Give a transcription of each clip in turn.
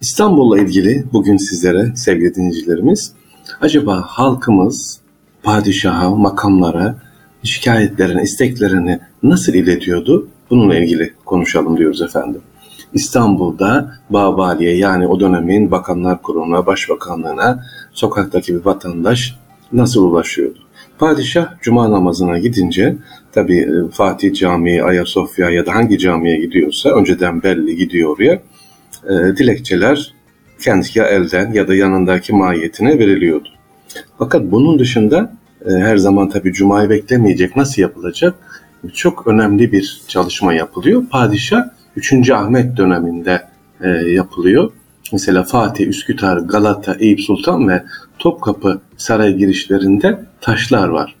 İstanbul'la ilgili bugün sizlere sevgili dinleyicilerimiz acaba halkımız padişaha, makamlara, şikayetlerini, isteklerini nasıl iletiyordu? Bununla ilgili konuşalım diyoruz efendim. İstanbul'da Babali'ye yani o dönemin Bakanlar Kurulu'na, Başbakanlığına sokaktaki bir vatandaş nasıl ulaşıyordu? Padişah cuma namazına gidince tabi e, Fatih Camii, Ayasofya ya da hangi camiye gidiyorsa önceden belli gidiyor oraya. E, dilekçeler kendisi ya elden ya da yanındaki mahiyetine veriliyordu. Fakat bunun dışında e, her zaman tabi cumayı beklemeyecek nasıl yapılacak? Çok önemli bir çalışma yapılıyor. Padişah 3. Ahmet döneminde e, yapılıyor. Mesela Fatih, Üsküdar, Galata, Eyüp Sultan ve Topkapı saray girişlerinde taşlar var.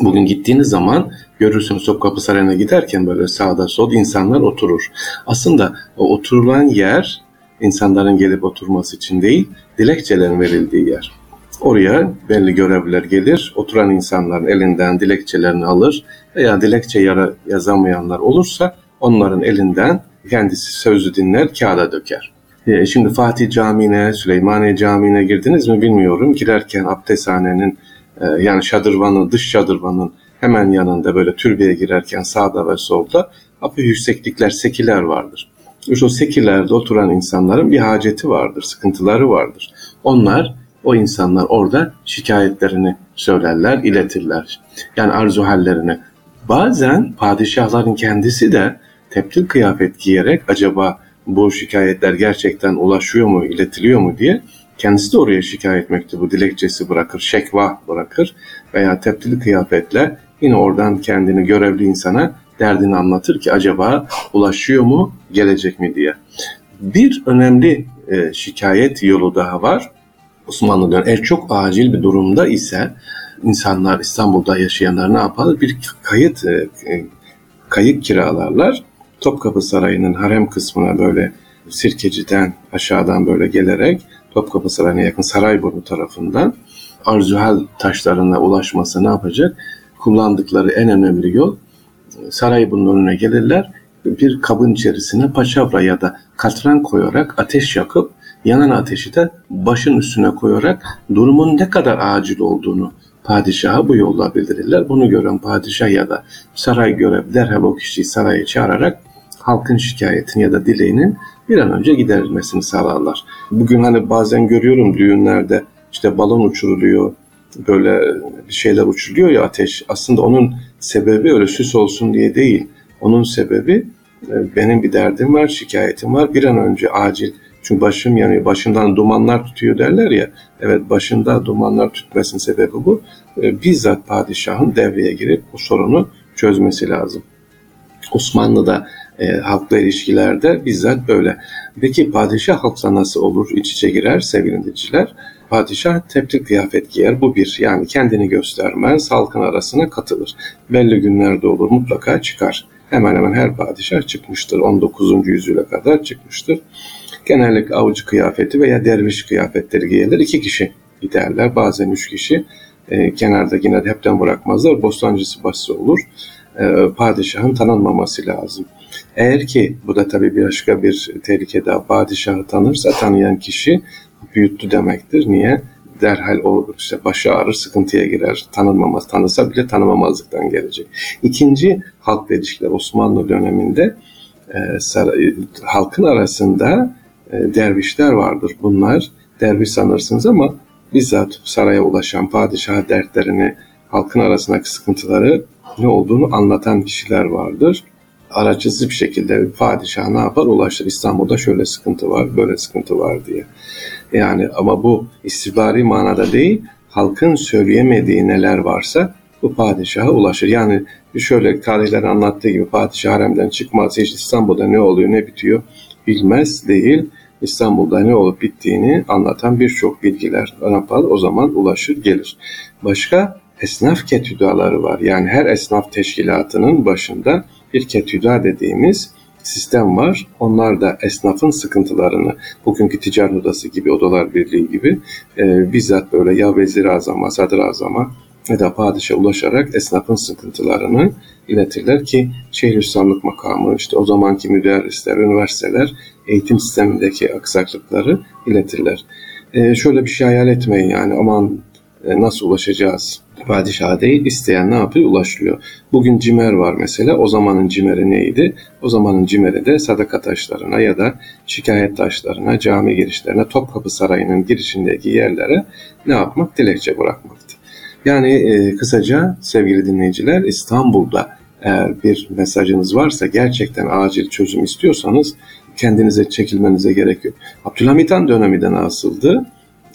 Bugün gittiğiniz zaman görürsünüz Topkapı Sarayı'na giderken böyle sağda sol insanlar oturur. Aslında o oturulan yer insanların gelip oturması için değil, dilekçelerin verildiği yer. Oraya belli görevliler gelir, oturan insanların elinden dilekçelerini alır veya dilekçe yazamayanlar olursa onların elinden kendisi sözü dinler, kağıda döker. E, şimdi Fatih Camii'ne, Süleymaniye Camii'ne girdiniz mi bilmiyorum. Girerken abdesthanenin e, yani şadırvanın, dış şadırvanın hemen yanında böyle türbeye girerken sağda ve solda hafif yükseklikler, sekiler vardır. İşte o sekilerde oturan insanların bir haceti vardır, sıkıntıları vardır. Onlar, o insanlar orada şikayetlerini söylerler, iletirler. Yani arzu hallerini. Bazen padişahların kendisi de teptil kıyafet giyerek acaba bu şikayetler gerçekten ulaşıyor mu, iletiliyor mu diye kendisi de oraya şikayet mektubu, dilekçesi bırakır, şekva bırakır veya teptili kıyafetle yine oradan kendini görevli insana derdini anlatır ki acaba ulaşıyor mu, gelecek mi diye. Bir önemli e, şikayet yolu daha var. Osmanlı dönemi eğer çok acil bir durumda ise insanlar İstanbul'da yaşayanlar ne yapar? Bir kayıt e, e kayık kiralarlar Topkapı Sarayı'nın harem kısmına böyle Sirkeci'den aşağıdan böyle gelerek Topkapı Sarayı'na yakın Sarayburnu tarafından Arzuhal taşlarına ulaşması ne yapacak? Kullandıkları en önemli yol Sarayburnu'nun önüne gelirler. Bir kabın içerisine paçavra ya da katran koyarak ateş yakıp yanan ateşi de başın üstüne koyarak durumun ne kadar acil olduğunu padişaha bu yolla bildirirler. Bunu gören padişah ya da saray görev derhal o kişiyi saraya çağırarak halkın şikayetini ya da dileğinin bir an önce giderilmesini sağlarlar. Bugün hani bazen görüyorum düğünlerde işte balon uçuruluyor, böyle şeyler uçuluyor ya ateş. Aslında onun sebebi öyle süs olsun diye değil. Onun sebebi e, benim bir derdim var, şikayetim var. Bir an önce acil çünkü başım yanıyor, başından dumanlar tutuyor derler ya. Evet başında dumanlar tutmasının sebebi bu. E, bizzat padişahın devreye girip bu sorunu çözmesi lazım. Osmanlı'da e, halkla ilişkilerde bizzat böyle. Peki padişah halkla nasıl olur, iç içe girer sevgili dinleyiciler? Padişah teplik kıyafet giyer. Bu bir. Yani kendini göstermez, halkın arasına katılır. Belli günlerde olur mutlaka çıkar. Hemen hemen her padişah çıkmıştır. 19. yüzyıla kadar çıkmıştır. Genellikle avcı kıyafeti veya derviş kıyafetleri giyilir. İki kişi giderler. Bazen üç kişi. E, kenarda yine hepten bırakmazlar. Bostancısı bası olur. E, padişahın tanınmaması lazım. Eğer ki bu da tabii bir başka bir tehlike daha padişahı tanırsa tanıyan kişi büyüttü demektir. Niye? Derhal o işte başı ağrır, sıkıntıya girer. Tanınmamaz, tanısa bile tanımamazlıktan gelecek. İkinci halk ilişkiler Osmanlı döneminde e, saray, halkın arasında e, dervişler vardır. Bunlar derviş sanırsınız ama bizzat saraya ulaşan padişah dertlerini, halkın arasındaki sıkıntıları ne olduğunu anlatan kişiler vardır aracısız bir şekilde padişah ne yapar? Ulaştır. İstanbul'da şöyle sıkıntı var, böyle sıkıntı var diye. Yani ama bu istihbari manada değil, halkın söyleyemediği neler varsa bu padişaha ulaşır. Yani şöyle tarihler anlattığı gibi padişah haremden çıkmaz, hiç İstanbul'da ne oluyor ne bitiyor bilmez değil. İstanbul'da ne olup bittiğini anlatan birçok bilgiler yapar? O zaman ulaşır gelir. Başka esnaf ketüdaları var. Yani her esnaf teşkilatının başında bir ketüda dediğimiz sistem var. Onlar da esnafın sıkıntılarını, bugünkü ticaret odası gibi, odalar birliği gibi e, bizzat böyle ya vezir azama, sadır azama ya da padişaha ulaşarak esnafın sıkıntılarını iletirler ki Şeyhülislamlık makamı, işte o zamanki müderrisler, üniversiteler eğitim sistemindeki aksaklıkları iletirler. E, şöyle bir şey hayal etmeyin yani aman e, nasıl ulaşacağız? Padişah değil, isteyen ne yapıyor? Ulaşılıyor. Bugün cimer var mesela. O zamanın cimeri neydi? O zamanın cimeri de sadaka taşlarına ya da şikayet taşlarına, cami girişlerine, Topkapı Sarayı'nın girişindeki yerlere ne yapmak? Dilekçe bırakmaktı. Yani e, kısaca sevgili dinleyiciler İstanbul'da eğer bir mesajınız varsa gerçekten acil çözüm istiyorsanız kendinize çekilmenize gerek yok. Abdülhamit Han dönemi de?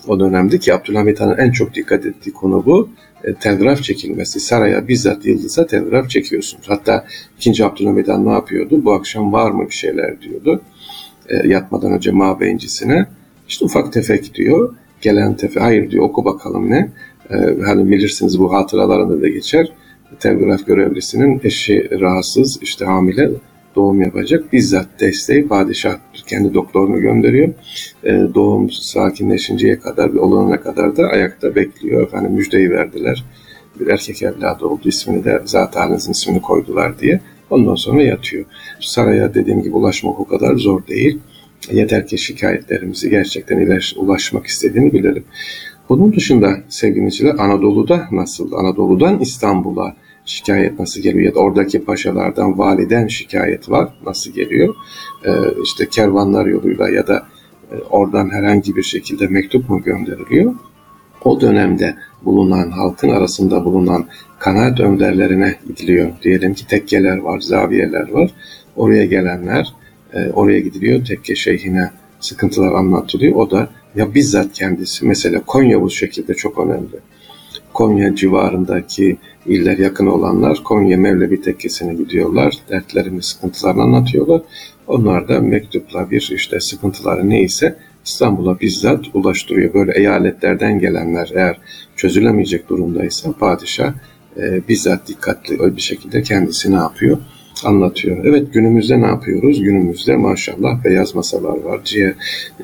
O dönemde ki Abdülhamit Han'ın en çok dikkat ettiği konu bu. E, telgraf çekilmesi. Saraya bizzat Yıldız'a telgraf çekiyorsunuz. Hatta 2. Abdülhamit Han ne yapıyordu? Bu akşam var mı bir şeyler diyordu. E, yatmadan önce mabeyincisine. İşte ufak tefek diyor. Gelen tefe hayır diyor oku bakalım ne. E, hani bilirsiniz bu hatıralarında da geçer. Telgraf görevlisinin eşi rahatsız işte hamile doğum yapacak. Bizzat desteği padişah kendi doktorunu gönderiyor. E, doğum sakinleşinceye kadar, olana kadar da ayakta bekliyor. Efendim müjdeyi verdiler. Bir erkek evladı oldu. ismini de zaten ismini koydular diye. Ondan sonra yatıyor. Saraya dediğim gibi ulaşmak o kadar zor değil. Yeter ki şikayetlerimizi gerçekten ulaşmak istediğini bilelim. Bunun dışında sevgili Anadolu'da nasıl? Anadolu'dan İstanbul'a şikayet nasıl geliyor? Ya da oradaki paşalardan validen şikayet var nasıl geliyor? Ee, işte kervanlar yoluyla ya da e, oradan herhangi bir şekilde mektup mu gönderiliyor? O dönemde bulunan halkın arasında bulunan kanaat önderlerine gidiliyor. Diyelim ki tekkeler var zaviyeler var. Oraya gelenler e, oraya gidiliyor. Tekke şeyhine sıkıntılar anlatılıyor. O da ya bizzat kendisi mesela Konya bu şekilde çok önemli. Konya civarındaki iller yakın olanlar Konya Mevlevi Tekkesi'ne gidiyorlar. Dertlerini, sıkıntılarını anlatıyorlar. Onlar da mektupla bir işte sıkıntıları neyse İstanbul'a bizzat ulaştırıyor. Böyle eyaletlerden gelenler eğer çözülemeyecek durumdaysa padişah e, bizzat dikkatli bir şekilde kendisi ne yapıyor? anlatıyor. Evet günümüzde ne yapıyoruz? Günümüzde maşallah beyaz masalar var,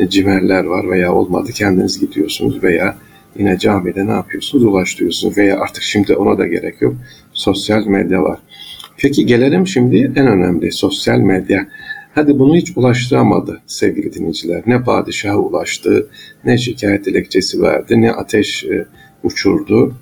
cimerler var veya olmadı kendiniz gidiyorsunuz veya yine camide ne yapıyorsunuz? Ulaştırıyorsunuz veya artık şimdi ona da gerek yok. Sosyal medya var. Peki gelelim şimdi en önemli sosyal medya. Hadi bunu hiç ulaştıramadı sevgili dinleyiciler. Ne padişaha ulaştı, ne şikayet dilekçesi verdi, ne ateş e, uçurdu.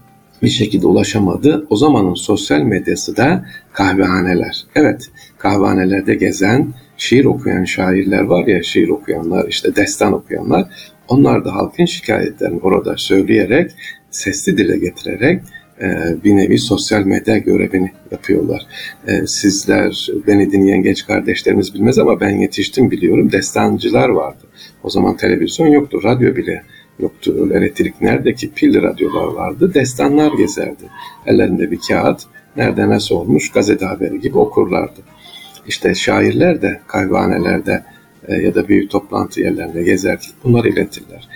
Bir şekilde ulaşamadı. O zamanın sosyal medyası da kahvehaneler. Evet, kahvehanelerde gezen, şiir okuyan şairler var ya, şiir okuyanlar, işte destan okuyanlar. Onlar da halkın şikayetlerini orada söyleyerek, sesli dile getirerek e, bir nevi sosyal medya görevini yapıyorlar. E, sizler, beni dinleyen genç kardeşlerimiz bilmez ama ben yetiştim biliyorum. Destancılar vardı. O zaman televizyon yoktu, radyo bile yoktu. Elektrik nerede ki pil radyolar vardı. Destanlar gezerdi. Ellerinde bir kağıt, nerede nasıl olmuş gazete haberi gibi okurlardı. İşte şairler de kahvehanelerde e, ya da büyük toplantı yerlerinde gezerken bunları iletirler.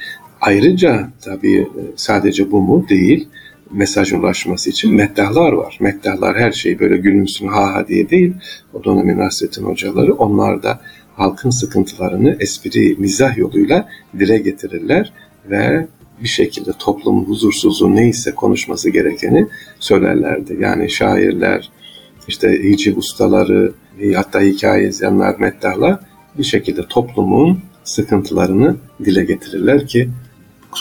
Ayrıca tabii e, sadece bu mu değil, mesaj ulaşması için meddahlar var. Meddahlar her şeyi böyle gülümsün ha ha diye değil. O dönemin Nasrettin hocaları onlar da halkın sıkıntılarını espri, mizah yoluyla dile getirirler ve bir şekilde toplumun huzursuzluğu neyse konuşması gerekeni söylerlerdi. Yani şairler, işte hiciv ustaları, hatta hikaye yazanlar, meddahlar bir şekilde toplumun sıkıntılarını dile getirirler ki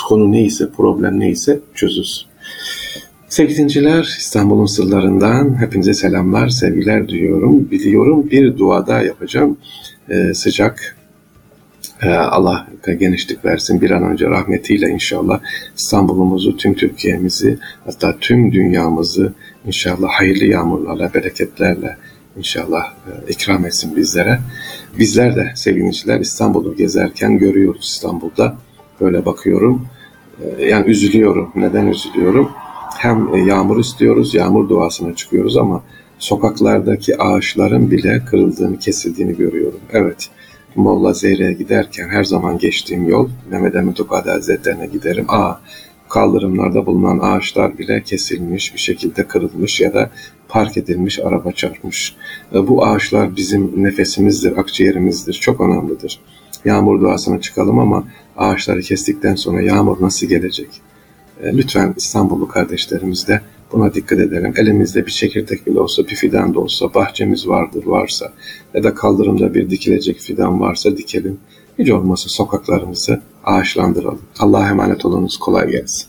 konu neyse, problem neyse çözülsün. Sevgili İstanbul'un sırlarından hepinize selamlar, sevgiler duyuyorum. Biliyorum bir duada yapacağım. Ee, sıcak ee, Allah genişlik versin bir an önce rahmetiyle inşallah İstanbul'umuzu, tüm Türkiye'mizi hatta tüm dünyamızı inşallah hayırlı yağmurlarla, bereketlerle inşallah e, ikram etsin bizlere. Bizler de sevgiliciler İstanbul'u gezerken görüyoruz İstanbul'da. Böyle bakıyorum. E, yani üzülüyorum. Neden üzülüyorum? Hem e, yağmur istiyoruz, yağmur duasına çıkıyoruz ama sokaklardaki ağaçların bile kırıldığını, kesildiğini görüyorum. Evet, Molla Zeyre'ye giderken her zaman geçtiğim yol Mehmet Emin Tokadi Hazretlerine giderim. Aa, kaldırımlarda bulunan ağaçlar bile kesilmiş, bir şekilde kırılmış ya da park edilmiş, araba çarpmış. E, bu ağaçlar bizim nefesimizdir, akciğerimizdir, çok önemlidir. Yağmur duasına çıkalım ama ağaçları kestikten sonra yağmur nasıl gelecek? E, lütfen İstanbullu kardeşlerimiz de Buna dikkat edelim. Elimizde bir çekirdek bile olsa, bir fidan da olsa, bahçemiz vardır, varsa ya da kaldırımda bir dikilecek fidan varsa dikelim. Hiç olmazsa sokaklarımızı ağaçlandıralım. Allah'a emanet olunuz. Kolay gelsin.